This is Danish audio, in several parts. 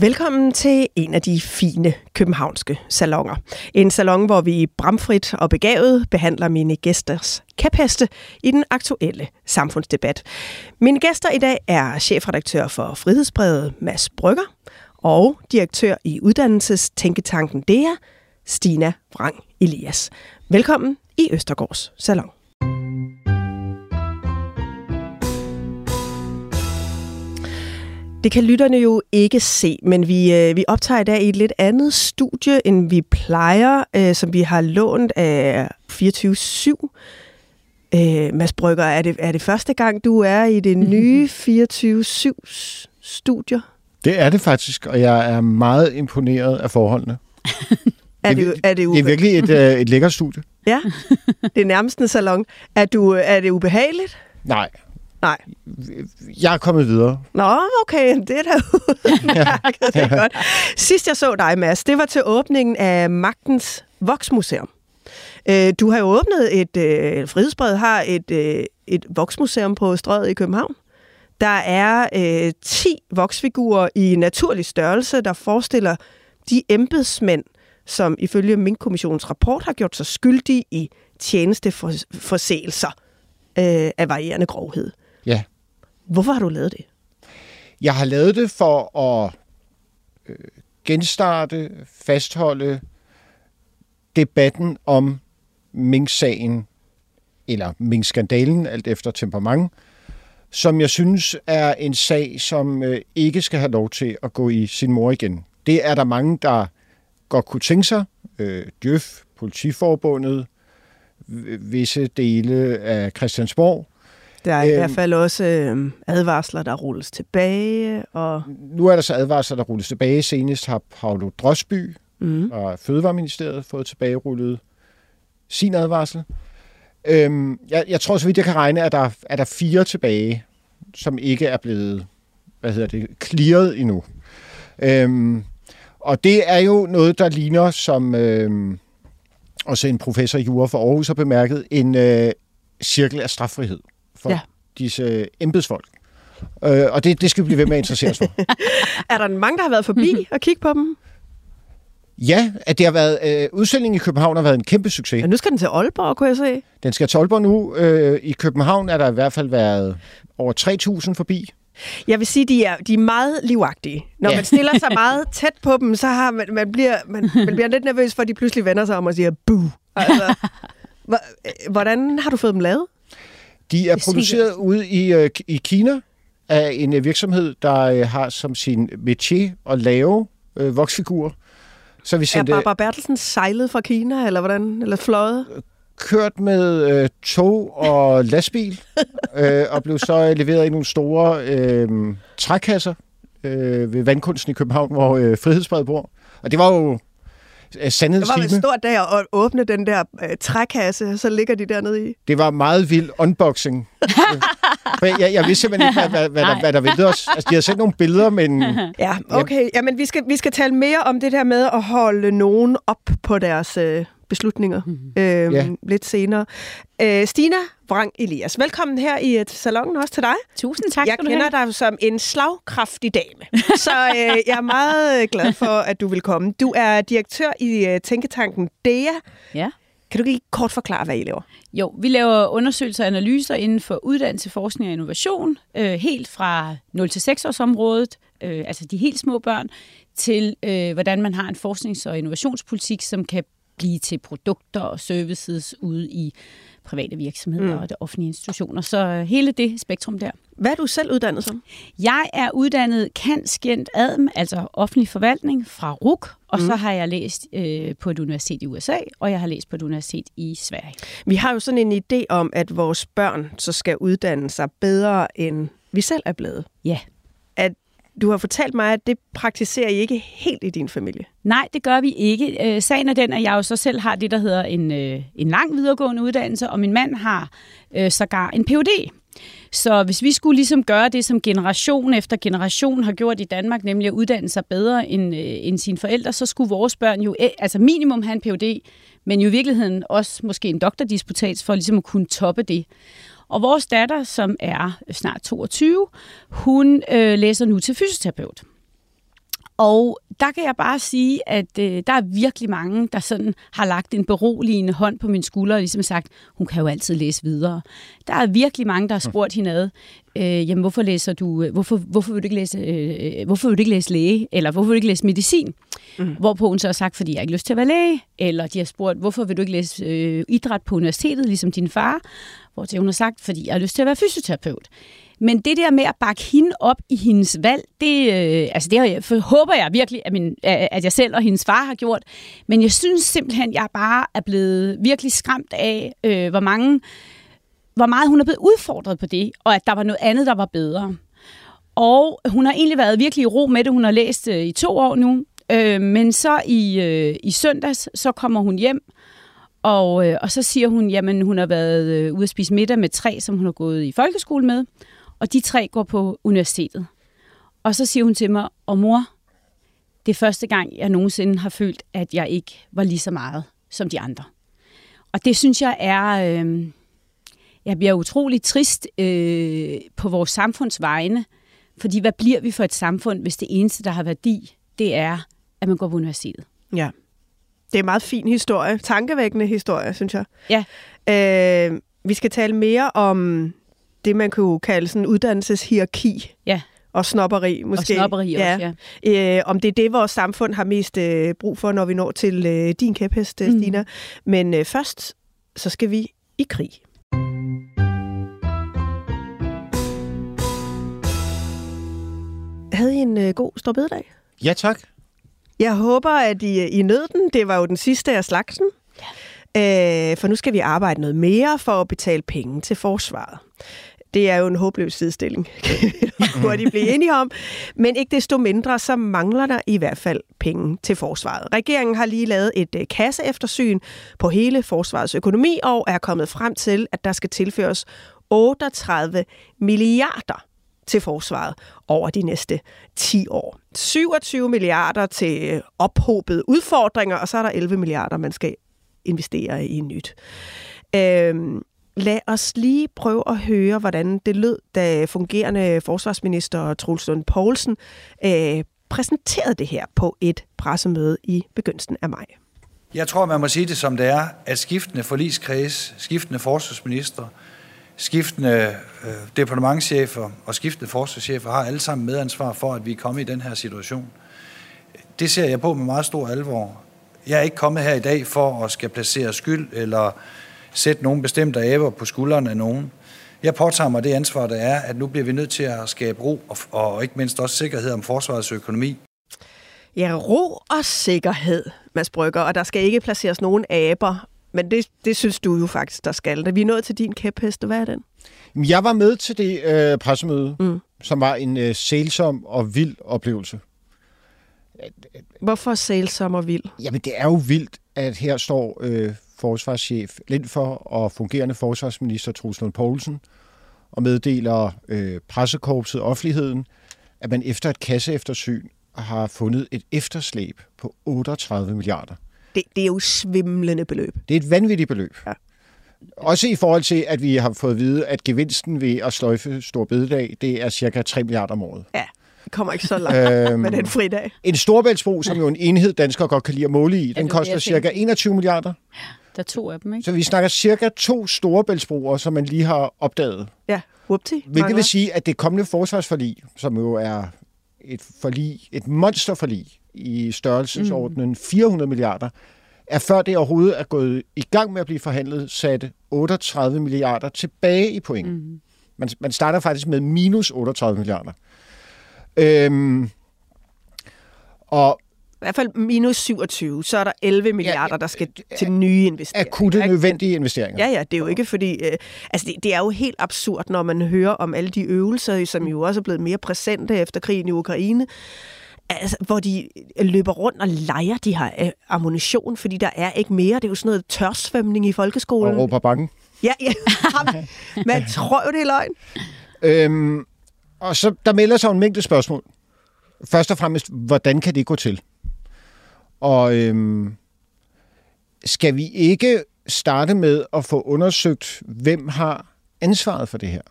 Velkommen til en af de fine københavnske salonger. En salon, hvor vi bramfrit og begavet behandler mine gæsters kæpheste i den aktuelle samfundsdebat. Mine gæster i dag er chefredaktør for Frihedsbrevet Mads Brygger og direktør i uddannelsestænketanken DEA, Stina Vrang Elias. Velkommen i Østergårds Salon. Det kan lytterne jo ikke se, men vi, øh, vi optager i dag i et lidt andet studie, end vi plejer, øh, som vi har lånt af 24-7. Øh, Mads Brygger, er det, er det første gang, du er i det nye 24-7-studier? Det er det faktisk, og jeg er meget imponeret af forholdene. Er det, er det, det er virkelig et, øh, et lækkert studie. Ja, det er nærmest en salon. Er, du, er det ubehageligt? Nej. Nej. Jeg er kommet videre. Nå, okay, det er da udmærket. Det er godt. Sidst jeg så dig, Mads, det var til åbningen af Magtens Voksmuseum. Øh, Du har jo åbnet et, øh, Frihedsbred har et, øh, et voksmuseum på Strøget i København. Der er øh, 10 voksfigurer i naturlig størrelse, der forestiller de embedsmænd, som ifølge Mink-kommissionens rapport har gjort sig skyldige i tjenesteforseelser øh, af varierende grovhed. Ja. Hvorfor har du lavet det? Jeg har lavet det for at øh, genstarte, fastholde debatten om Mink-sagen, eller Mink-skandalen, alt efter temperament, som jeg synes er en sag, som øh, ikke skal have lov til at gå i sin mor igen. Det er der mange, der godt kunne tænke sig. Øh, Djøf, Politiforbundet, visse dele af Christiansborg. Der er i hvert fald også øh, advarsler, der rulles tilbage. Og... Nu er der så advarsler, der rulles tilbage. Senest har Paolo Drosby mm. og Fødevareministeriet fået tilbagerullet sin advarsel. Øhm, jeg, jeg tror, så vidt jeg kan regne, at der er der fire tilbage, som ikke er blevet hvad hedder det, clearet endnu. Øhm, og det er jo noget, der ligner, som øhm, også en professor i jura for Aarhus har bemærket, en øh, cirkel af straffrihed for ja. disse øh, embedsfolk. Øh, og det, det skal vi blive ved med at interessere os for. er der mange, der har været forbi og kigge på dem? Ja, at det har været øh, udstillingen i København har været en kæmpe succes. Ja, nu skal den til Aalborg, kunne jeg se. Den skal til Aalborg nu. Øh, I København er der i hvert fald været over 3.000 forbi. Jeg vil sige, de er, de er meget livagtige. Når ja. man stiller sig meget tæt på dem, så har man, man, bliver, man, man bliver lidt nervøs for, at de pludselig vender sig om og siger, buh. Altså, hvordan har du fået dem lavet? De er produceret ude i, øh, i Kina af en øh, virksomhed, der øh, har som sin métier at lave øh, voksfigurer. Så vi sendte, er Barbara Bertelsen sejlet fra Kina, eller hvordan? Eller fløjet? Kørt med øh, tog og lastbil, øh, og blev så leveret i nogle store øh, trækasser øh, ved Vandkunsten i København, hvor øh, Frihedsbred bor. Og det var jo sandhedstime. Det var en stor dag at åbne den der øh, trækasse, så ligger de dernede i. Det var meget vild unboxing. jeg, jeg, jeg vidste simpelthen ikke, hvad, hvad, hvad, der, hvad der ventede os. Altså, de har sendt nogle billeder, men... Ja, okay. Jamen, vi skal, vi skal tale mere om det der med at holde nogen op på deres øh, beslutninger mm-hmm. øh, ja. lidt senere. Øh, Stina Vrang Elias, velkommen her i et salon også til dig. Tusind tak. Jeg kender dig som en slagkraftig dame, så øh, jeg er meget glad for, at du vil komme. Du er direktør i øh, Tænketanken DEA. Ja. Kan du lige kort forklare, hvad I laver? Jo, vi laver undersøgelser og analyser inden for uddannelse, forskning og innovation, øh, helt fra 0 til 6 års området, øh, altså de helt små børn, til øh, hvordan man har en forsknings- og innovationspolitik, som kan blive til produkter og services ude i private virksomheder mm. og det offentlige institutioner. Så øh, hele det spektrum der. Hvad er du selv uddannet som? Jeg er uddannet kantskent adm, altså offentlig forvaltning fra RUK, og mm. så har jeg læst øh, på et universitet i USA, og jeg har læst på et universitet i Sverige. Vi har jo sådan en idé om, at vores børn så skal uddanne sig bedre, end vi selv er blevet. Ja. Du har fortalt mig, at det praktiserer I ikke helt i din familie. Nej, det gør vi ikke. Øh, sagen er den, at jeg jo så selv har det, der hedder en, øh, en lang videregående uddannelse, og min mand har øh, sågar en Ph.D. Så hvis vi skulle ligesom gøre det, som generation efter generation har gjort i Danmark, nemlig at uddanne sig bedre end, øh, end sine forældre, så skulle vores børn jo øh, altså minimum have en Ph.D., men jo i virkeligheden også måske en doktordisputats for ligesom at kunne toppe det. Og vores datter, som er snart 22, hun øh, læser nu til fysioterapeut. Og der kan jeg bare sige, at øh, der er virkelig mange, der sådan har lagt en beroligende hånd på min skulder og ligesom sagt, hun kan jo altid læse videre. Der er virkelig mange, der har spurgt hende øh, jamen hvorfor læser du, øh, hvorfor, hvorfor, vil du ikke læse, øh, hvorfor vil du ikke læse læge, eller hvorfor vil du ikke læse medicin? Mm. Hvorpå hun så har sagt, fordi jeg ikke har lyst til at være læge, eller de har spurgt, hvorfor vil du ikke læse øh, idræt på universitetet, ligesom din far? Hvor hun har sagt, fordi jeg har lyst til at være fysioterapeut. Men det der med at bakke hende op i hendes valg, det, øh, altså det jeg, håber jeg virkelig, at, min, at jeg selv og hendes far har gjort. Men jeg synes simpelthen, at jeg bare er blevet virkelig skræmt af, øh, hvor mange hvor meget hun er blevet udfordret på det, og at der var noget andet, der var bedre. Og hun har egentlig været virkelig i ro med det. Hun har læst øh, i to år nu. Øh, men så i, øh, i søndags, så kommer hun hjem, og, øh, og så siger hun, jamen hun har været øh, ude at spise middag med tre, som hun har gået i folkeskole med og de tre går på universitetet. Og så siger hun til mig, og mor, det er første gang, jeg nogensinde har følt, at jeg ikke var lige så meget som de andre. Og det synes jeg er... Øh, jeg bliver utrolig trist øh, på vores samfunds vegne, fordi hvad bliver vi for et samfund, hvis det eneste, der har værdi, det er, at man går på universitetet? Ja. Det er en meget fin historie. Tankevækkende historie, synes jeg. Ja. Øh, vi skal tale mere om det, man kunne kalde sådan uddannelseshierarki. Ja. Og snopperi, måske. Og snopperi ja. også, ja. Øh, om det er det, vores samfund har mest øh, brug for, når vi når til øh, din kæphest, mm. Stina. Men øh, først, så skal vi i krig. Havde I en øh, god stor bededag? Ja, tak. Jeg håber, at I, I nød den. Det var jo den sidste af slagsen. Ja. Øh, for nu skal vi arbejde noget mere for at betale penge til forsvaret. Det er jo en håbløs sidestilling, kan de blive enige om. Men ikke desto mindre, så mangler der i hvert fald penge til forsvaret. Regeringen har lige lavet et øh, kasseeftersyn på hele forsvarets økonomi og er kommet frem til, at der skal tilføres 38 milliarder til forsvaret over de næste 10 år. 27 milliarder til øh, ophobede udfordringer, og så er der 11 milliarder, man skal investere i nyt. Øhm, lad os lige prøve at høre, hvordan det lød, da fungerende forsvarsminister Truls Lund Poulsen øh, præsenterede det her på et pressemøde i begyndelsen af maj. Jeg tror, man må sige det som det er, at skiftende forligskreds, skiftende forsvarsminister, skiftende øh, departementchefer og skiftende forsvarschefer har alle sammen medansvar for, at vi er kommet i den her situation. Det ser jeg på med meget stor alvor. Jeg er ikke kommet her i dag for at skal placere skyld eller sætte nogle bestemte æber på skuldrene af nogen. Jeg påtager mig det ansvar, der er, at nu bliver vi nødt til at skabe ro og, og ikke mindst også sikkerhed om forsvarets økonomi. Ja, ro og sikkerhed, Mads Brygger, og der skal ikke placeres nogen aber. Men det, det synes du jo faktisk, der skal. Da vi er nået til din kæpheste, hvad er den? Jeg var med til det øh, pressemøde, mm. som var en øh, sælsom og vild oplevelse. Hvorfor sælsom og vild? Jamen, det er jo vildt, at her står øh, forsvarschef for og fungerende forsvarsminister Lund Poulsen og meddeler øh, pressekorpset offentligheden, at man efter et kasseeftersyn har fundet et efterslæb på 38 milliarder. Det, det er jo svimlende beløb. Det er et vanvittigt beløb. Ja. Også i forhold til, at vi har fået at vide, at gevinsten ved at sløjfe Stor Bededag, det er cirka 3 milliarder om året. Ja, det kommer ikke så langt øhm, med den fridag. En storbæltsbro, som jo en enhed, danskere godt kan lide at måle i, den koster cirka 21 milliarder. Der er to af dem, ikke? Så vi snakker cirka to storebæltsbroer, som man lige har opdaget. Ja, whoopty. Hvilket vil sige, at det kommende forsvarsforlig, som jo er et forlig, et monsterforlig i størrelsesordenen mm. 400 milliarder, er før det overhovedet er gået i gang med at blive forhandlet, sat 38 milliarder tilbage i point. Mm. Man, man starter faktisk med minus 38 milliarder. Øhm, og I hvert fald minus 27, så er der 11 milliarder, der skal til nye investeringer. akutte ikke? nødvendige investeringer. Ja, ja, det er jo ikke fordi... Øh, altså, det, det er jo helt absurd, når man hører om alle de øvelser, som jo også er blevet mere præsente efter krigen i Ukraine, altså, hvor de løber rundt og leger de her øh, ammunition, fordi der er ikke mere. Det er jo sådan noget tørsvømning i folkeskolen. Og råber bange. Ja, ja. Man tror jo, det er løgn. Øhm, og så der melder sig en mængde spørgsmål. Først og fremmest, hvordan kan det gå til? Og øhm, skal vi ikke starte med at få undersøgt, hvem har ansvaret for det her?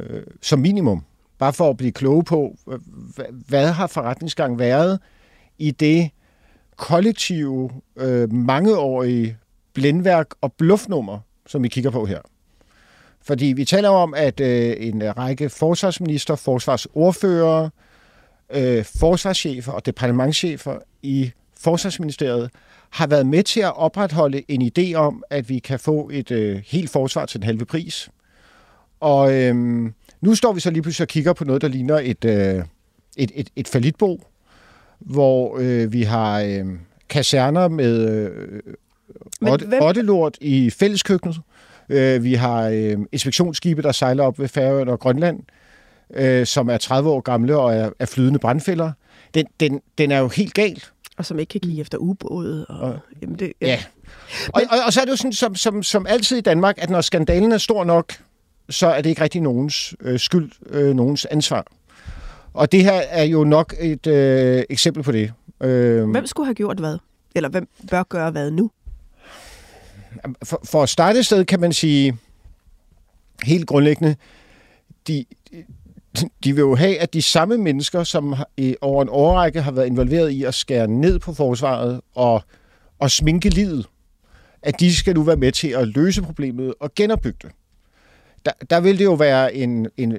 Øh, som minimum. Bare for at blive kloge på, hvad, har forretningsgang været i det kollektive, øh, mangeårige blændværk og bluffnummer, som vi kigger på her. Fordi vi taler om, at øh, en række forsvarsminister, forsvarsordfører, øh, forsvarschefer og departementschefer i Forsvarsministeriet har været med til at opretholde en idé om, at vi kan få et øh, helt forsvar til den halve pris. Og øh, nu står vi så lige pludselig og kigger på noget, der ligner et, øh, et, et, et falitbo, hvor øh, vi har øh, kaserner med øh, otte- hvem- ottelort i fælleskøkkenet. Øh, vi har øh, inspektionsskibe, der sejler op ved Færøerne og Grønland, øh, som er 30 år gamle og er, er flydende brandfælder. Den, den, den er jo helt gal. Og som ikke kan give efter ubåde. Og, og, jamen det, Ja. Og, og, og så er det jo sådan, som, som, som altid i Danmark, at når skandalen er stor nok, så er det ikke rigtig nogens øh, skyld, øh, nogens ansvar. Og det her er jo nok et øh, eksempel på det. Øh, Hvem skulle have gjort hvad? Eller hvem bør gøre hvad nu? for, for at starte et sted, kan man sige, helt grundlæggende, de, de vil jo have, at de samme mennesker, som over en årrække har været involveret i at skære ned på forsvaret og, og sminke livet, at de skal nu være med til at løse problemet og genopbygge det. Der, der vil det jo være en, en,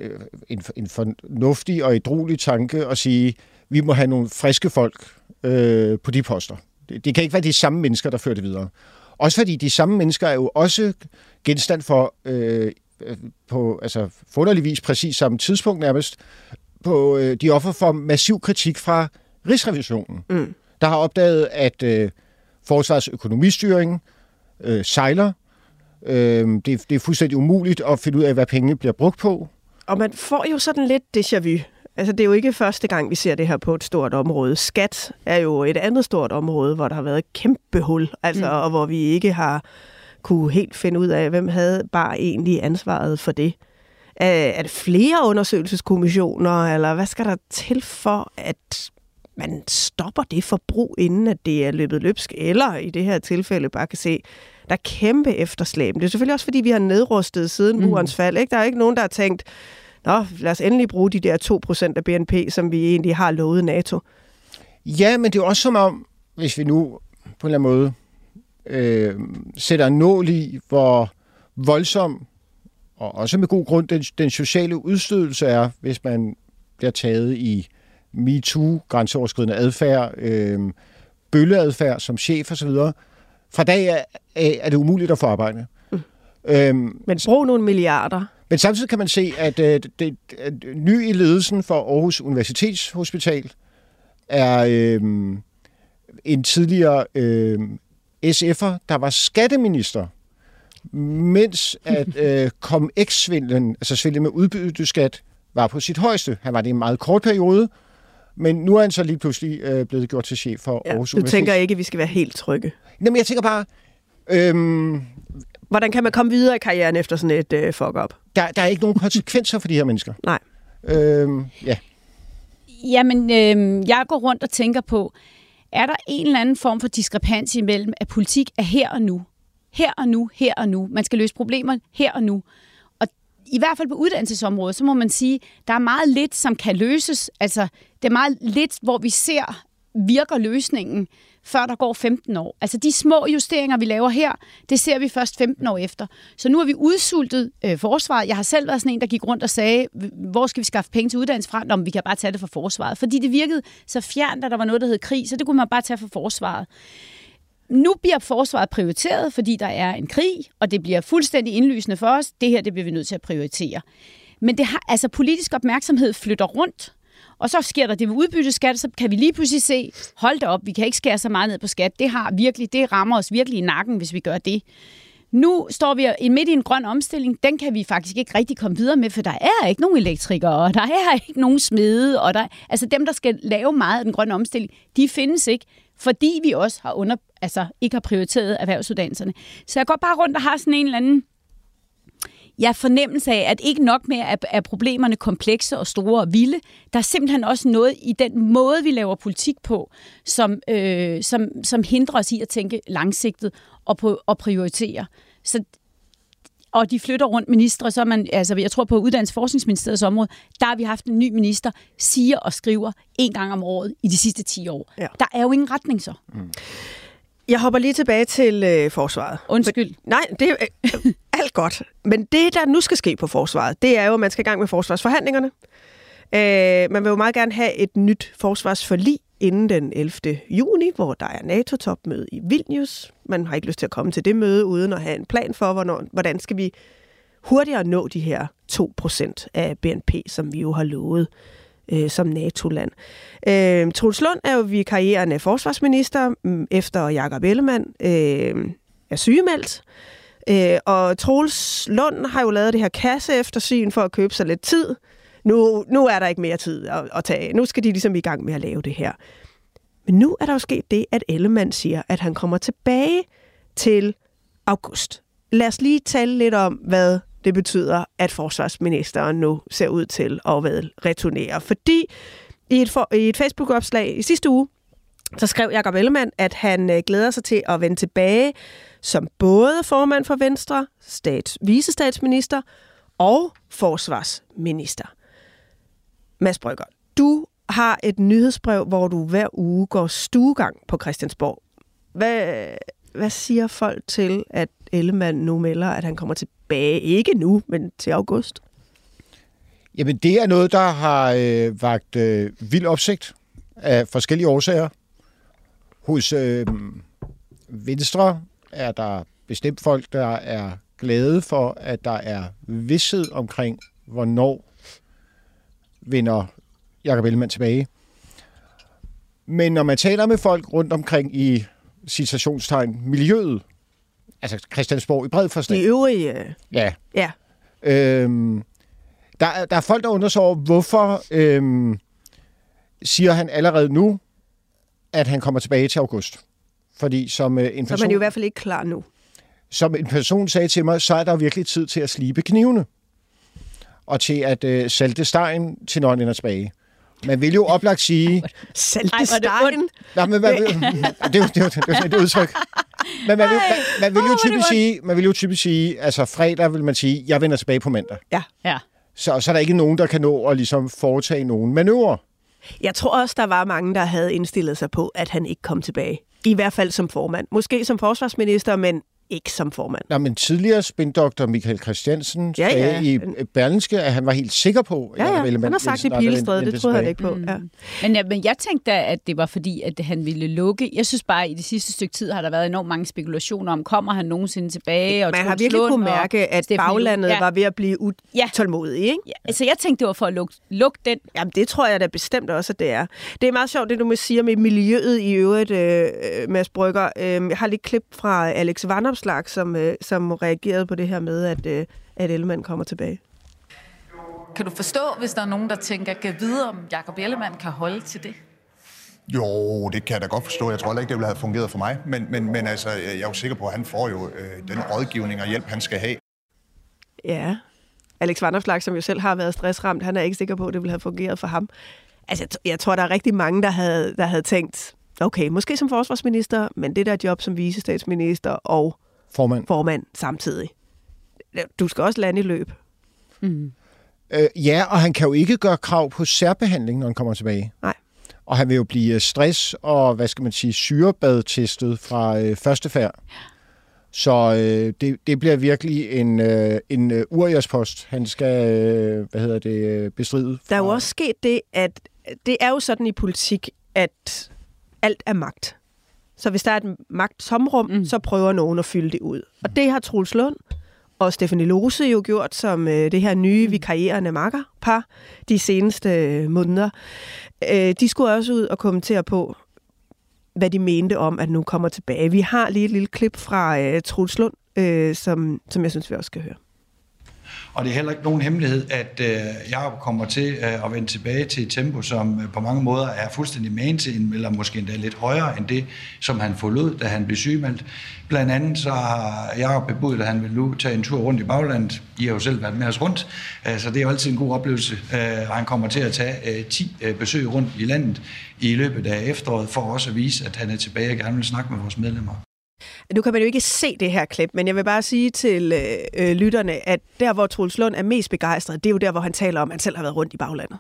en, en fornuftig og ædruelig tanke at sige, vi må have nogle friske folk øh, på de poster. Det, det kan ikke være de samme mennesker, der fører det videre. Også fordi de samme mennesker er jo også genstand for, øh, på altså, forunderligvis præcis samme tidspunkt nærmest, på øh, de offer for massiv kritik fra Rigsrevisionen, Mm. der har opdaget, at øh, forsvars økonomistyring øh, sejler. Øh, det, det er fuldstændig umuligt at finde ud af, hvad pengene bliver brugt på. Og man får jo sådan lidt déjà vu. Altså, det er jo ikke første gang, vi ser det her på et stort område. Skat er jo et andet stort område, hvor der har været et kæmpe hul, altså, mm. og hvor vi ikke har kunne helt finde ud af, hvem havde bare egentlig ansvaret for det. Er, det flere undersøgelseskommissioner, eller hvad skal der til for, at man stopper det forbrug, inden at det er løbet løbsk, eller i det her tilfælde bare kan se, der er kæmpe efterslæb. Det er selvfølgelig også, fordi vi har nedrustet siden Mm. murens fald. Ikke? Der er ikke nogen, der har tænkt, Nå, lad os endelig bruge de der 2% af BNP, som vi egentlig har lovet NATO. Ja, men det er også som om, hvis vi nu på en eller anden måde øh, sætter en nål i, hvor voldsom, og også med god grund, den, den sociale udstødelse er, hvis man bliver taget i MeToo, grænseoverskridende adfærd, øh, bølleadfærd som chef osv. Fra dag af er det umuligt at få arbejde. Mm. Øhm, Men brug nogle milliarder. men samtidig kan man se, at øh, det, det, at ny i ledelsen for Aarhus Universitetshospital er øh, en tidligere øh, SF'er, der var skatteminister, mens at øh, ComX-svindlen, altså svindlen med udbytteskat, var på sit højeste. Han var det i en meget kort periode, men nu er han så lige pludselig øh, blevet gjort til chef for Ja, Aarhus du tænker ikke, at vi skal være helt trygge. Jamen, jeg tænker bare, øhm, Hvordan kan man komme videre i karrieren efter sådan et øh, fuck-up? der, der er ikke nogen konsekvenser for de her mennesker. Nej. Øhm, ja. Jamen, øh, jeg går rundt og tænker på, er der en eller anden form for diskrepans imellem, at politik er her og nu? Her og nu, her og nu. Man skal løse problemer her og nu. Og i hvert fald på uddannelsesområdet, så må man sige, der er meget lidt, som kan løses. Altså, det er meget lidt, hvor vi ser, virker løsningen, før der går 15 år. Altså de små justeringer, vi laver her, det ser vi først 15 år efter. Så nu har vi udsultet øh, forsvaret. Jeg har selv været sådan en, der gik rundt og sagde, hvor skal vi skaffe penge til uddannelse fra? Nå, vi kan bare tage det fra forsvaret. Fordi det virkede så fjernt, at der var noget, der hed krig, så det kunne man bare tage fra forsvaret. nu bliver forsvaret prioriteret, fordi der er en krig, og det bliver fuldstændig indlysende for os. Det her, det bliver vi nødt til at prioritere. Men det har, altså politisk opmærksomhed flytter rundt, og så sker der det med udbytteskat, så kan vi lige pludselig se, hold da op, vi kan ikke skære så meget ned på skat. Det har virkelig, det rammer os virkelig i nakken, hvis vi gør det. Nu står vi midt i en grøn omstilling. Den kan vi faktisk ikke rigtig komme videre med, for der er ikke nogen elektrikere, og der er ikke nogen smede, og der, altså dem, der skal lave meget af den grønne omstilling, de findes ikke, fordi vi også har under, altså ikke har prioriteret erhvervsuddannelserne. Så jeg går bare rundt og har sådan en eller anden jeg fornemmelse af, at ikke nok mere er, er problemerne komplekse og store og vilde. Der er simpelthen også noget i den måde, vi laver politik på, som, øh, som, som hindrer os i at tænke langsigtet og, på, og prioritere. Så og de flytter rundt ministre, så man, altså jeg tror på Uddannelsesforskningsministeriets område, der har vi haft en ny minister, siger og skriver en gang om året i de sidste 10 år. Ja. Der er jo ingen retning så. Mm. Jeg hopper lige tilbage til øh, forsvaret. Undskyld. Men, nej, det øh, alt godt. Men det, der nu skal ske på forsvaret, det er jo, at man skal i gang med forsvarsforhandlingerne. Øh, man vil jo meget gerne have et nyt forsvarsforlig inden den 11. juni, hvor der er NATO-topmøde i Vilnius. Man har ikke lyst til at komme til det møde, uden at have en plan for, hvornår, hvordan skal vi hurtigere nå de her 2% af BNP, som vi jo har lovet øh, som NATO-land. Øh, Troels Lund er jo vikarierende forsvarsminister, mm, efter Jakob Ellemann øh, er sygemeldt. Øh, Øh, og Troels Lund har jo lavet det her kasse eftersyn for at købe sig lidt tid. Nu, nu er der ikke mere tid at, at tage. Nu skal de ligesom i gang med at lave det her. Men nu er der jo sket det, at Ellemann siger, at han kommer tilbage til august. Lad os lige tale lidt om, hvad det betyder, at forsvarsministeren nu ser ud til at være returnere. Fordi i et, for, i et Facebook-opslag i sidste uge, så skrev Jacob Ellemann, at han øh, glæder sig til at vende tilbage som både formand for Venstre, stats, visestatsminister og forsvarsminister. Mads Brygger, du har et nyhedsbrev, hvor du hver uge går stuegang på Christiansborg. Hvad, hvad siger folk til, at Ellemann nu melder, at han kommer tilbage? Ikke nu, men til august. Jamen, det er noget, der har øh, vagt øh, vild opsigt af forskellige årsager. Hos øh, Venstre er der bestemt folk, der er glade for, at der er vidshed omkring, hvornår vinder Jakob Ellemann tilbage. Men når man taler med folk rundt omkring i citationstegn miljøet, altså Christiansborg i bred forstand. De øvrige... Ja. Ja. Øhm, der, er, der er folk, der undersøger, hvorfor øhm, siger han allerede nu, at han kommer tilbage til august. Fordi som øh, en person... Så er man jo i hvert fald ikke klar nu. Som en person sagde til mig, så er der virkelig tid til at slibe knivene. Og til at øh, salte stegen til når han ender tilbage. Man vil jo oplagt sige... Salte stegen? Nej, men man vil, det, er, det, er, det er et udtryk. Men man vil, man, man vil jo typisk sige, man vil jo typisk sige, altså fredag vil man sige, jeg vender tilbage på mandag. Ja. ja. Så, så er der ikke nogen, der kan nå at ligesom foretage nogen manøvrer. Jeg tror også, der var mange, der havde indstillet sig på, at han ikke kom tilbage. I hvert fald som formand. Måske som forsvarsminister, men ikke som formand. Nej, men tidligere spindoktor Michael Christiansen ja, ja. i Berlinske, at han var helt sikker på... Ja, ja. han har sagt i Pilestræde, det troede han ikke på. Mm. Ja. Men, ja, men jeg tænkte, at det var fordi, at han ville lukke. Jeg synes bare, at i det sidste stykke tid har der været enormt mange spekulationer om, kommer han nogensinde tilbage? Og Man har virkelig kunne mærke, at Stefan baglandet ja. var ved at blive utålmodig, ikke? Ja, altså jeg tænkte, det var for at lukke, lukke den. Jamen det tror jeg da bestemt også, at det er. Det er meget sjovt, det du må sige med miljøet i øvrigt, øh, Mads Brygger. Øh, jeg har lige klip fra Alex Vanop Vanopslag, som, øh, som reagerede på det her med, at, øh, at Ellemann kommer tilbage. Kan du forstå, hvis der er nogen, der tænker, kan vide, om Jacob Ellemann kan holde til det? Jo, det kan jeg da godt forstå. Jeg tror heller ikke, det ville have fungeret for mig. Men, men, men altså, jeg er jo sikker på, at han får jo øh, den rådgivning og hjælp, han skal have. Ja, Alex Vanderslag, som jo selv har været stressramt, han er ikke sikker på, at det ville have fungeret for ham. Altså, jeg tror, der er rigtig mange, der havde, der havde tænkt, okay, måske som forsvarsminister, men det der job som visestatsminister og formand, formand samtidig. Du skal også lande i løb. Mm. Øh, ja, og han kan jo ikke gøre krav på særbehandling, når han kommer tilbage. Nej. Og han vil jo blive stress og, hvad skal man sige, syrebadtestet fra øh, første færd. Så øh, det, det bliver virkelig en, øh, en uh, uriaspost, han skal øh, hvad hedder det, bestride. Der er jo også sket det, at det er jo sådan i politik, at alt er magt. Så hvis der er et magttomrum, mm. så prøver nogen at fylde det ud. Og det har Troels Lund og Stefanie Lose jo gjort som øh, det her nye vikarierende makkerpar de seneste øh, måneder. Øh, de skulle også ud og kommentere på, hvad de mente om, at nu kommer tilbage. Vi har lige et lille klip fra øh, Troels Lund, øh, som, som jeg synes, vi også skal høre. Og det er heller ikke nogen hemmelighed, at øh, Jacob kommer til øh, at vende tilbage til et tempo, som øh, på mange måder er fuldstændig main til, eller måske endda lidt højere end det, som han forlod, da han blev sygemeldt. Blandt andet så har Jacob bebudt, at han vil nu tage en tur rundt i baglandet. I har jo selv været med os rundt, øh, så det er jo altid en god oplevelse. Øh, og han kommer til at tage øh, 10 øh, besøg rundt i landet i løbet af efteråret, for også at vise, at han er tilbage og gerne vil snakke med vores medlemmer. Nu kan man jo ikke se det her klip, men jeg vil bare sige til øh, øh, lytterne, at der, hvor Troels Lund er mest begejstret, det er jo der, hvor han taler om, at han selv har været rundt i baglandet.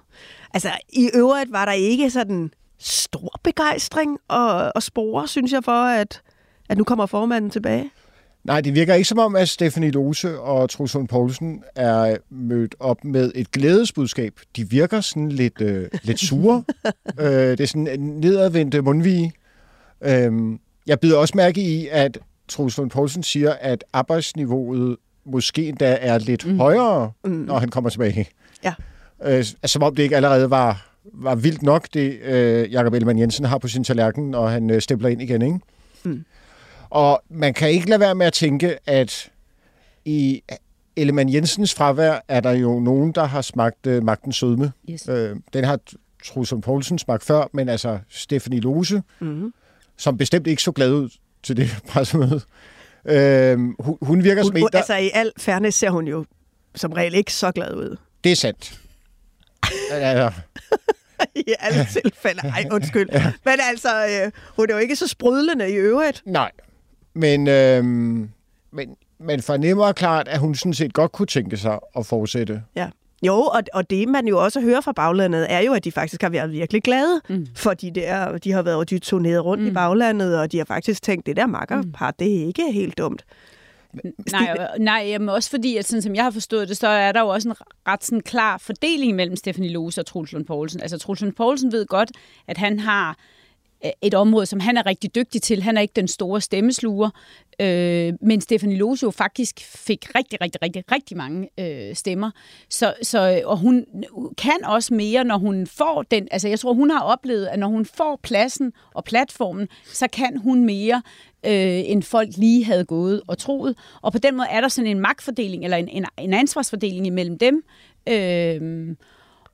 Altså, i øvrigt var der ikke sådan stor begejstring og, og spore, synes jeg, for, at, at nu kommer formanden tilbage. Nej, det virker ikke som om, at Stephanie Lose og Troels Lund Poulsen er mødt op med et glædesbudskab. De virker sådan lidt, øh, lidt sure. øh, det er sådan en nedadvendte mundvige. Øhm, jeg byder også mærke i, at Troels Lund Poulsen siger, at arbejdsniveauet måske endda er lidt mm. højere, mm. når han kommer tilbage. Ja. Øh, som om det ikke allerede var, var vildt nok, det øh, Jakob Ellemann Jensen har på sin tallerken, når han øh, stempler ind igen. Ikke? Mm. Og man kan ikke lade være med at tænke, at i Ellemann Jensens fravær er der jo nogen, der har smagt øh, magtens sødme. Yes. Øh, den har Troels Lund Poulsen smagt før, men altså Stephanie Lose, Mm. Som bestemt ikke så glad ud til det pressemøde. Øh, hun, hun virker som Hun, en, hun, der... altså, i al fairness ser hun jo som regel ikke så glad ud. Det er sandt. Altså, I alle tilfælde. Ej, undskyld. Men altså, øh, hun er jo ikke så sprudlende i øvrigt. nej. Men, øh, men man fornemmer klart, at hun sådan set godt kunne tænke sig at fortsætte. Ja. Jo, og, og det man jo også hører fra baglandet, er jo, at de faktisk har været virkelig glade, mm. fordi det er, de har været de turneret rundt mm. i baglandet, og de har faktisk tænkt, det der makkerpar, mm. det er ikke helt dumt. Nej, nej jamen også fordi, at sådan som jeg har forstået det, så er der jo også en ret sådan klar fordeling mellem Stephanie Lose og Troels Lund Poulsen. Altså Troels Lund Poulsen ved godt, at han har et område, som han er rigtig dygtig til. Han er ikke den store stemmesluger, øh, men Stephanie Lose jo faktisk fik rigtig, rigtig, rigtig, rigtig mange øh, stemmer. Så, så, og hun kan også mere, når hun får den... Altså jeg tror, hun har oplevet, at når hun får pladsen og platformen, så kan hun mere, øh, end folk lige havde gået og troet. Og på den måde er der sådan en magtfordeling, eller en, en, en ansvarsfordeling imellem dem. Øh,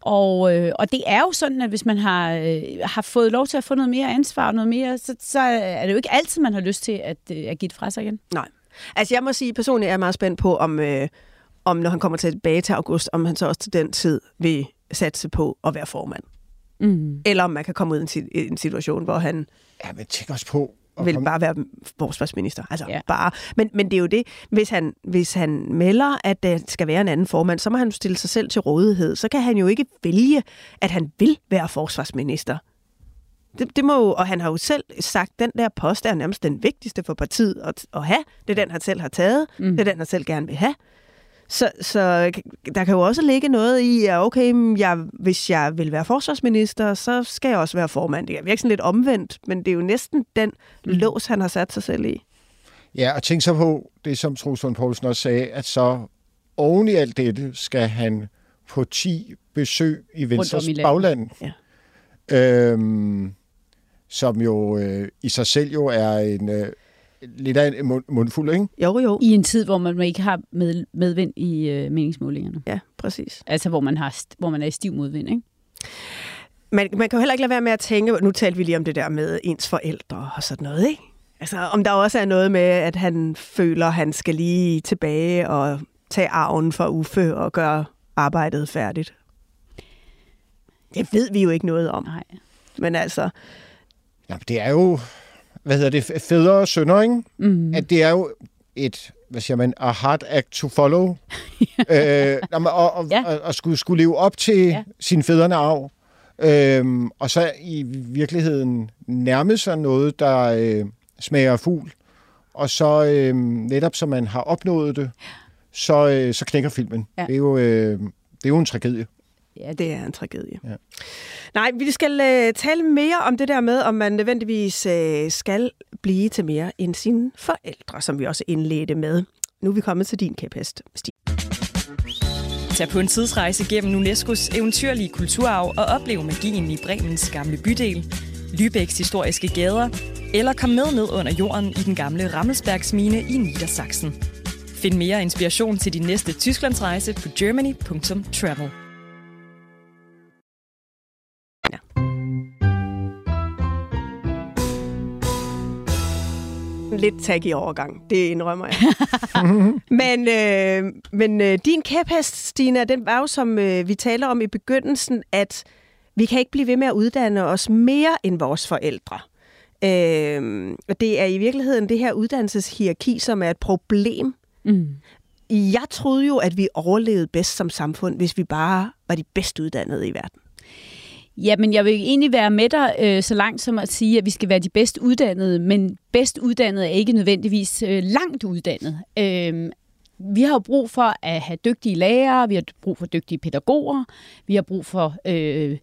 og, øh, og det er jo sådan, at hvis man har, øh, har fået lov til at få noget mere ansvar og noget mere, så, så er det jo ikke altid, man har lyst til at, øh, at give det fra sig igen. Nej. Altså jeg må sige, personligt er jeg meget spændt på, om, øh, om når han kommer tilbage til august, om han så også til den tid vil satse på at være formand. Mm. Eller om man kan komme ud i en, en situation, hvor han Ja, men tænk også på... vil bare være forsvarsminister. Altså Ja. bare. Men, men det er jo det, hvis han, hvis han melder, at der skal være en anden formand, så må han stille sig selv til rådighed. Så kan han jo ikke vælge, at han vil være forsvarsminister. Det, det må jo, og han har jo selv sagt, at den der post er nærmest den vigtigste for partiet at, at have. Det er den, han selv har taget. Mm. Det er den, han selv gerne vil have. Så, så der kan jo også ligge noget i, at okay, men jeg, hvis jeg vil være forsvarsminister, så skal jeg også være formand. Det er virkelig sådan lidt omvendt, men det er jo næsten den lås, han har sat sig selv i. Ja, og tænk så på det, som Lund Poulsen også sagde, at så oven i alt dette skal han på 10 besøg i Venstres i bagland. Ja. Øhm, som jo øh, i sig selv jo er en øh, lidt af en mund, mundfuld, ikke? Jo, jo. I en tid, hvor man ikke har med, medvind i øh, meningsmålingerne. Ja, præcis. Altså, hvor man, har, hvor man er i stiv modvind, ikke? Man, man kan jo heller ikke lade være med at tænke, nu talte vi lige om det der med ens forældre og sådan noget, ikke? Altså, om der også er noget med, at han føler, at han skal lige tilbage og tage arven for Uffe og gøre arbejdet færdigt. Det ved vi jo ikke noget om. Nej. Men altså, Ja, det er jo, hvad hedder det, fædre og sønner, ikke? Mm. At det er jo et, hvad siger man, a hard act to follow. øh, og, og, Ja. og, og skulle, skulle leve op til Ja. sin fædrene arv. Øhm, og så i virkeligheden nærme sig noget, der øh, smager af fugl. Og så øh, netop som man har opnået det, så, øh, så knækker filmen. Ja. Det, er jo, øh, det er jo en tragedie. Ja, det er en tragedie. Ja. Nej, vi skal uh, tale mere om det der med, om man nødvendigvis uh, skal blive til mere end sine forældre, som vi også indledte med. Nu er vi kommet til din kæphest, Stig. Tag på en tidsrejse gennem UNESCO's eventyrlige kulturarv og oplev magien i Bremens gamle bydel, Lübecks historiske gader, eller kom med ned under jorden i den gamle Rammelsbergsmine i Niedersachsen. Find mere inspiration til din næste Tysklandsrejse på germany.travel. lidt tag overgang, det indrømmer jeg. men øh, men øh, din kæphest, Stina, den var jo, som øh, vi taler om i begyndelsen, at vi kan ikke blive ved med at uddanne os mere end vores forældre. Øh, og det er i virkeligheden det her uddannelseshierarki, som er et problem. Mm. Jeg troede jo, at vi overlevede bedst som samfund, hvis vi bare var de bedst uddannede i verden. Jamen, jeg vil egentlig være med dig øh, så langt som at sige, at vi skal være de bedst uddannede, men bedst uddannede er ikke nødvendigvis øh, langt uddannet. Øh, vi har brug for at have dygtige lærere, vi har brug for dygtige pædagoger, vi har brug for, øh,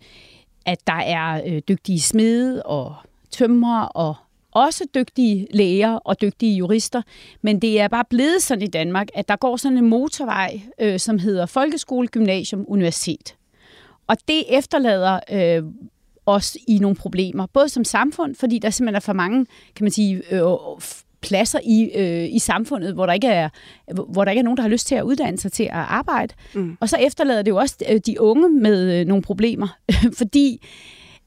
at der er øh, dygtige smede og tømrer og også dygtige læger og dygtige jurister, men det er bare blevet sådan i Danmark, at der går sådan en motorvej, øh, som hedder folkeskole, gymnasium, universitet. Og det efterlader øh, os i nogle problemer, både som samfund, fordi der simpelthen er for mange, kan man sige, øh, pladser i, øh, i samfundet, hvor der, ikke er, hvor der ikke er nogen, der har lyst til at uddanne sig til at arbejde. Mm. Og så efterlader det jo også øh, de unge med øh, nogle problemer, fordi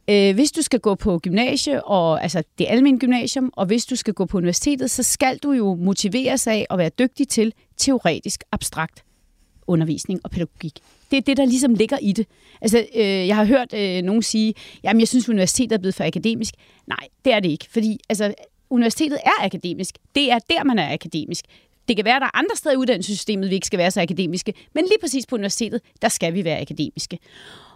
øh, hvis du skal gå på gymnasie, og, altså det almindelige gymnasium, og hvis du skal gå på universitetet, så skal du jo motiveres af at være dygtig til teoretisk abstrakt undervisning og pædagogik. Det er det, der ligesom ligger i det. Altså, øh, jeg har hørt øh, nogen sige, jamen jeg synes, universitetet er blevet for akademisk. Nej, det er det ikke, fordi altså, universitetet er akademisk. Det er der, man er akademisk. Det kan være, at der er andre steder i uddannelsessystemet, vi ikke skal være så akademiske, men lige præcis på universitetet, der skal vi være akademiske.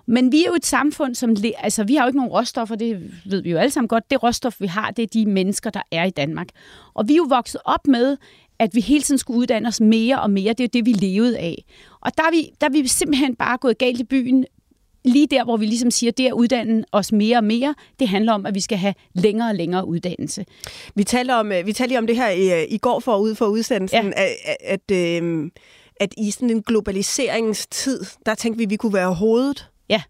Men vi er jo et samfund, som... Altså, vi har jo ikke nogen råstoffer, det ved vi jo alle sammen godt. Det råstof, vi har, det er de mennesker, der er i Danmark. Og vi er jo vokset op med, at vi hele tiden skulle uddanne os mere og mere. Det er jo det, vi levede af. Og der er vi, der er vi simpelthen bare gået galt i byen lige der, hvor vi ligesom siger, det at uddanne os mere og mere, det handler om, at vi skal have længere og længere uddannelse. Vi talte om, vi talte om det her i, i går for ud for udsendelsen, ja. at, at, øh, at i sådan en globaliseringstid, der tænkte vi, at vi kunne være hovedet. Ja,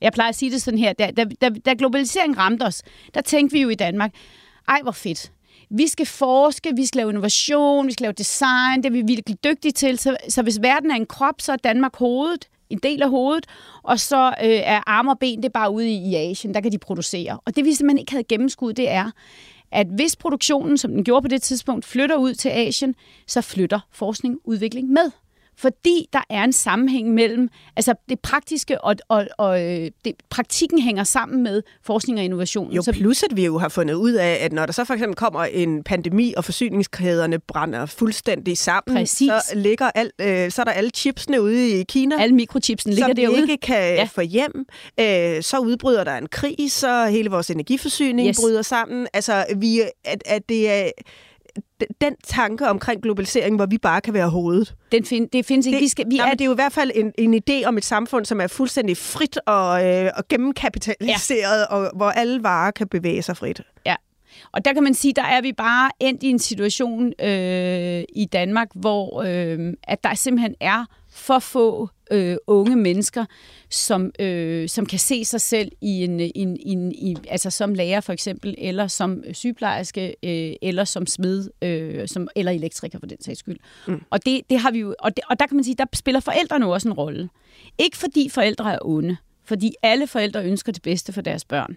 jeg plejer at sige det sådan her, da, da, da, da globaliseringen ramte os, der tænkte vi jo i Danmark, ej hvor fedt, vi skal forske, vi skal lave innovation, vi skal lave design, det er vi virkelig dygtige til. Så, så hvis verden er en krop, så er Danmark hovedet, en del af hovedet, og så øh, er arme og ben, det er bare ude i, i Asien, der kan de producere. Og det vi simpelthen ikke havde gennemskud, det er, at hvis produktionen, som den gjorde på det tidspunkt, flytter ud til Asien, så flytter forskning udvikling med fordi der er en sammenhæng mellem altså det praktiske og, og, og øh, det, praktikken hænger sammen med forskning og innovation. Jo, plus at vi jo har fundet ud af, at når der så for eksempel kommer en pandemi, og forsyningskæderne brænder fuldstændig sammen, Præcis. så ligger al, øh, så er der alle chipsene ude i Kina. Alle mikrochipsene ligger derude. Som ikke kan ja. få hjem. Øh, så udbryder der en krig, så hele vores energiforsyning yes. bryder sammen. Altså, vi, at, at det er den tanke omkring globalisering, hvor vi bare kan være hovedet. Den find, det findes ikke. Det, vi skal, vi er, det er jo i hvert fald en, en idé om et samfund, som er fuldstændig frit og, øh, og gennemkapitaliseret, ja. og hvor alle varer kan bevæge sig frit. Ja. Og der kan man sige, der er vi bare endt i en situation øh, i Danmark, hvor øh, at der simpelthen er for få øh, unge mennesker, som, øh, som kan se sig selv i en, en, en, i, altså som lærer for eksempel, eller som sygeplejerske, øh, eller som smed, øh, som, eller elektriker for den sags skyld. Mm. Og, det, det har vi jo, og, det, og der kan man sige, der spiller forældrene også en rolle. Ikke fordi forældre er onde, fordi alle forældre ønsker det bedste for deres børn.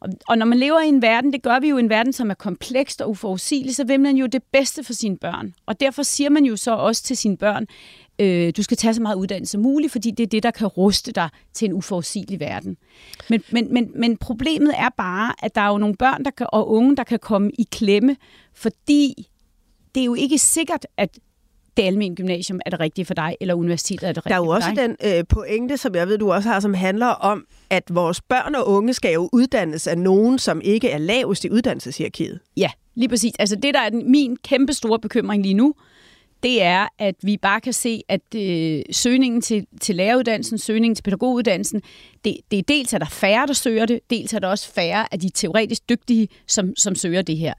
Og, og når man lever i en verden, det gør vi jo i en verden, som er komplekst og uforudsigelig, så vil man jo det bedste for sine børn. Og derfor siger man jo så også til sine børn, øh, du skal tage så meget uddannelse som muligt, fordi det er det, der kan ruste dig til en uforudsigelig verden. Men, men, men, men problemet er bare, at der er jo nogle børn der kan, og unge, der kan komme i klemme, fordi det er jo ikke sikkert, at det almindelige gymnasium er det rigtige for dig, eller universitetet er det rigtige for dig. Der er jo også den øh, pointe, som jeg ved, du også har, som handler om, at vores børn og unge skal jo uddannes af nogen, som ikke er lavest i uddannelseshierarkiet. Ja, lige præcis. Altså det, der er den, min kæmpe store bekymring lige nu, det er, at vi bare kan se, at øh, søgningen til, til læreruddannelsen, søgningen til pædagoguddannelsen, det, det er dels, at der er færre, der søger det, dels er der også færre af de teoretisk dygtige, som, som søger det her.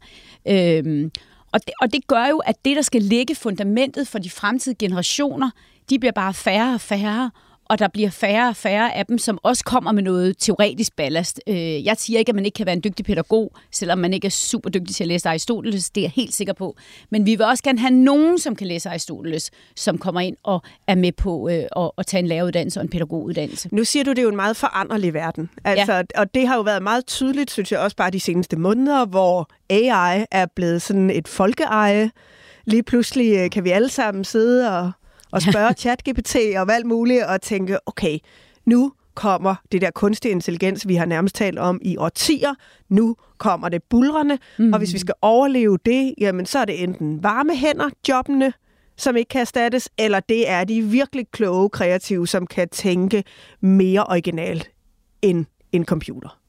Øhm, og, det, og det gør jo, at det, der skal lægge fundamentet for de fremtidige generationer, de bliver bare færre og færre, og der bliver færre og færre af dem, som også kommer med noget teoretisk ballast. Øh, jeg siger ikke, at man ikke kan være en dygtig pædagog, selvom man ikke er super dygtig til at læse Aristoteles, det er jeg helt sikker på. Men vi vil også gerne have nogen, som kan læse Aristoteles, som kommer ind og er med på øh, at, at tage en læreruddannelse og en pædagoguddannelse. Nu siger du, det er jo en meget foranderlig verden. Altså, ja. Og det har jo været meget tydeligt, synes jeg også bare de seneste måneder, hvor AI er blevet sådan et folkeeje. Lige pludselig øh, kan vi alle sammen sidde og og spørge ChatGPT og alt muligt, og tænke, okay, nu kommer det der kunstig intelligens, vi har nærmest talt om i årtier. Nu kommer det bulrende, mm. og hvis vi skal overleve det, jamen så er det enten varme hænder, jobbene, som ikke kan erstattes, eller det er de virkelig kloge, kreative, som kan tænke mere originalt end en computer.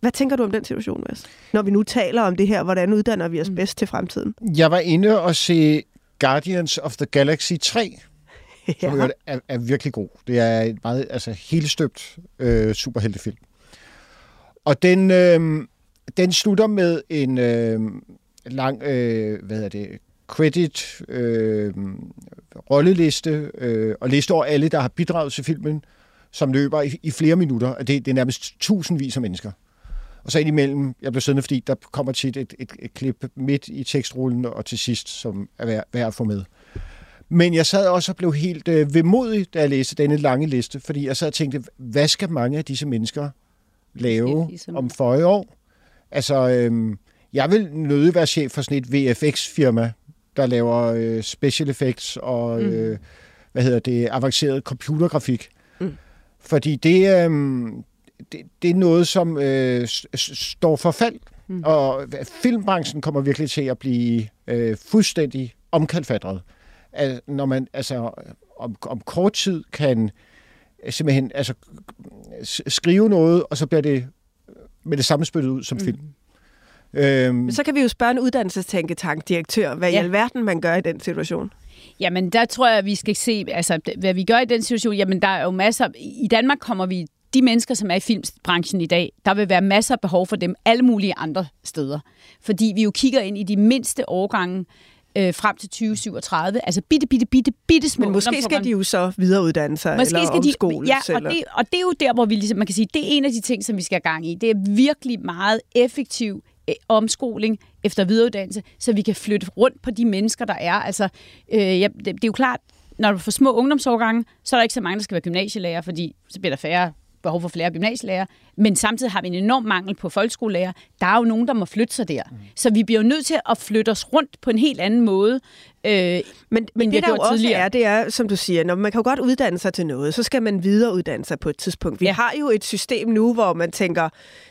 Hvad tænker du om den situation, Mads? Når vi nu taler om det her, hvordan uddanner vi os mm. bedst til fremtiden? Jeg var inde og se Guardians of the Galaxy 3, ja. som er, er virkelig god. Det er et meget altså, helstøbt øh, superheltefilm. Og den, øh, den slutter med en øh, lang, øh, hvad hedder det, credit, øh, rolleliste, øh, og liste over alle, der har bidraget til filmen, som løber i, i flere minutter. Det, det er nærmest tusindvis af mennesker. Og så indimellem, jeg blev siddende, fordi der kommer tit et, et, et klip midt i tekstrullen, og til sidst, som er værd, værd at få med. Men jeg sad også og blev helt øh, vemodig, da jeg læste denne lange liste, fordi jeg sad og tænkte, hvad skal mange af disse mennesker lave om 40 år? Altså, øh, jeg vil nødig være chef for sådan et VFX-firma, der laver øh, special effects og, mm. øh, hvad hedder det, avanceret computergrafik. Mm. Fordi det, øh, det, det er noget, som øh, står for fald. Mm. Og filmbranchen kommer virkelig til at blive øh, fuldstændig omkalfatret. Al, når man altså om, om kort tid kan simpelthen altså, skrive noget, og så bliver det med det samme spyttet ud som mm. film. Øhm. Så kan vi jo spørge en uddannelsestænketank direktør, hvad ja. i alverden man gør i den situation. Jamen, der tror jeg, at vi skal se, altså, hvad vi gør i den situation. Jamen, der er jo masser... I Danmark kommer vi de mennesker, som er i filmbranchen i dag, der vil være masser af behov for dem alle mulige andre steder. Fordi vi jo kigger ind i de mindste årgange øh, frem til 2037. Altså bitte, bitte, bitte, bitte små. Men måske skal de jo så videreuddanne sig måske eller skal de, omskoles. Ja, og det, og det er jo der, hvor vi ligesom, man kan sige, det er en af de ting, som vi skal have gang i. Det er virkelig meget effektiv øh, omskoling efter videreuddannelse, så vi kan flytte rundt på de mennesker, der er. Altså, øh, ja, det, det er jo klart, når du får små ungdomsårgange, så er der ikke så mange, der skal være gymnasielærer, fordi så bliver der færre behov for flere gymnasielærer, men samtidig har vi en enorm mangel på folkeskolelærer. Der er jo nogen, der må flytte sig der. Mm. Så vi bliver jo nødt til at flytte os rundt på en helt anden måde, øh, men, men det, der jo også tidligere. er, det er, som du siger, når man kan jo godt uddanne sig til noget, så skal man videreuddanne sig på et tidspunkt. Vi ja. har jo et system nu, hvor man tænker,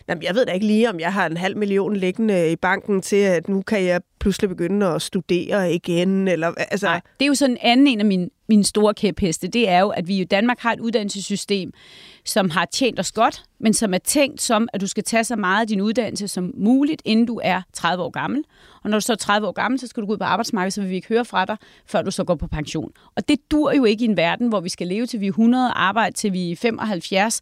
jeg ved da ikke lige, om jeg har en halv million liggende i banken til, at nu kan jeg pludselig begynde at studere igen. Eller, altså... Nej, det er jo sådan en anden en af mine, mine store kæpheste. Det er jo, at vi i Danmark har et uddannelsessystem, som har tjent os godt, men som er tænkt som, at du skal tage så meget af din uddannelse som muligt, inden du er 30 år gammel. Og når du så er 30 år gammel, så skal du gå ud på arbejdsmarkedet, så vil vi ikke høre fra dig, før du så går på pension. Og det dur jo ikke i en verden, hvor vi skal leve til vi er 100, arbejde til vi er 75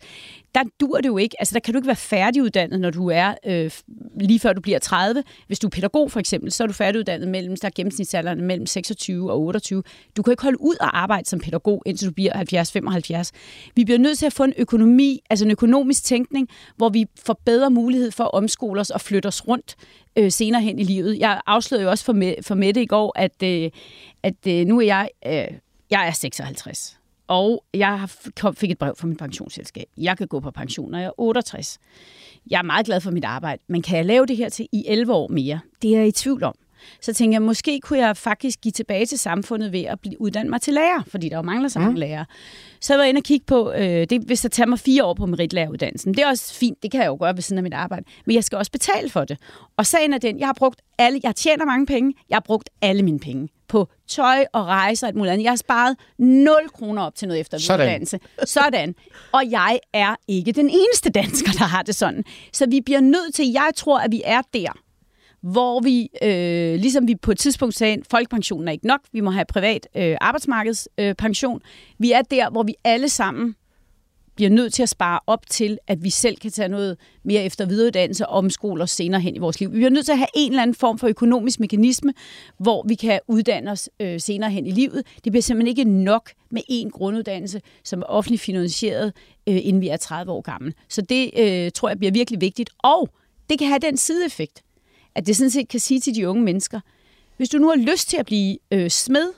der dur det jo ikke. Altså, der kan du ikke være færdiguddannet, når du er øh, lige før du bliver 30. Hvis du er pædagog for eksempel, så er du færdiguddannet mellem, der er gennemsnitsalderen mellem 26 og 28. Du kan ikke holde ud og arbejde som pædagog, indtil du bliver 70-75. Vi bliver nødt til at få en økonomi, altså en økonomisk tænkning, hvor vi får bedre mulighed for at omskole os og flytte os rundt øh, senere hen i livet. Jeg afslørede jo også for, med, for Mette i går, at, øh, at øh, nu er jeg, øh, jeg er 56. Og jeg fik et brev fra min pensionsselskab. Jeg kan gå på pension, når jeg er 68. Jeg er meget glad for mit arbejde, men kan jeg lave det her til i 11 år mere? Det er jeg i tvivl om. Så tænkte jeg, måske kunne jeg faktisk give tilbage til samfundet ved at blive uddannet mig til lærer, fordi der jo mangler så mange mm. lærere. Så jeg var inde og kigge på, øh, det, hvis der tager mig fire år på meritlæreruddannelsen. Det er også fint, det kan jeg jo gøre ved siden af mit arbejde. Men jeg skal også betale for det. Og sagen er den, jeg har brugt alle, jeg tjener mange penge, jeg har brugt alle mine penge på tøj og rejser og et muligt andet. Jeg har sparet 0 kroner op til noget efter uddannelse. Sådan. Og jeg er ikke den eneste dansker, der har det sådan. Så vi bliver nødt til, jeg tror, at vi er der, hvor vi, øh, ligesom vi på et tidspunkt sagde, at folkepensionen er ikke nok, vi må have privat øh, arbejdsmarkedspension. Øh, vi er der, hvor vi alle sammen bliver nødt til at spare op til, at vi selv kan tage noget mere efter videreuddannelse og omskole os senere hen i vores liv. Vi bliver nødt til at have en eller anden form for økonomisk mekanisme, hvor vi kan uddanne os øh, senere hen i livet. Det bliver simpelthen ikke nok med en grunduddannelse, som er offentligt finansieret, øh, inden vi er 30 år gamle. Så det øh, tror jeg bliver virkelig vigtigt. Og det kan have den sideeffekt, at det sådan set kan sige til de unge mennesker, hvis du nu har lyst til at blive øh, smed,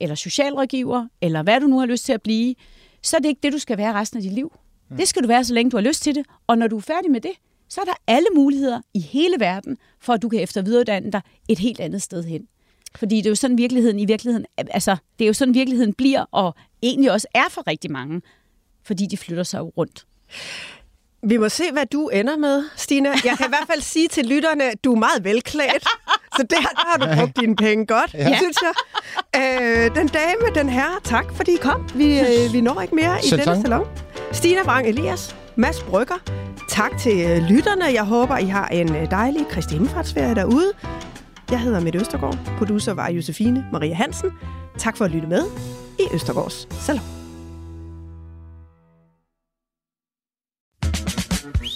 eller socialrådgiver, eller hvad du nu har lyst til at blive, så er det ikke det, du skal være resten af dit liv. Mm. Det skal du være, så længe du har lyst til det. Og når du er færdig med det, så er der alle muligheder i hele verden, for at du kan efter videreuddanne dig et helt andet sted hen. Fordi det er jo sådan virkeligheden i virkeligheden, altså det er jo sådan virkeligheden bliver, og egentlig også er for rigtig mange, fordi de flytter sig rundt. Vi må se, hvad du ender med, Stina. Jeg kan i hvert fald sige til lytterne, at du er meget velklædt. Så der, der har du brugt dine penge godt, ja. synes jeg. Øh, den dame, den her, tak fordi I kom. Vi, øh, vi når ikke mere i denne salon. Stina Brang Elias, Mads Brygger. Tak til øh, lytterne. Jeg håber, I har en øh, dejlig Kristi derude. Jeg hedder Mette Østergaard. Producer var Josefine Maria Hansen. Tak for at lytte med i Østergaards Salon.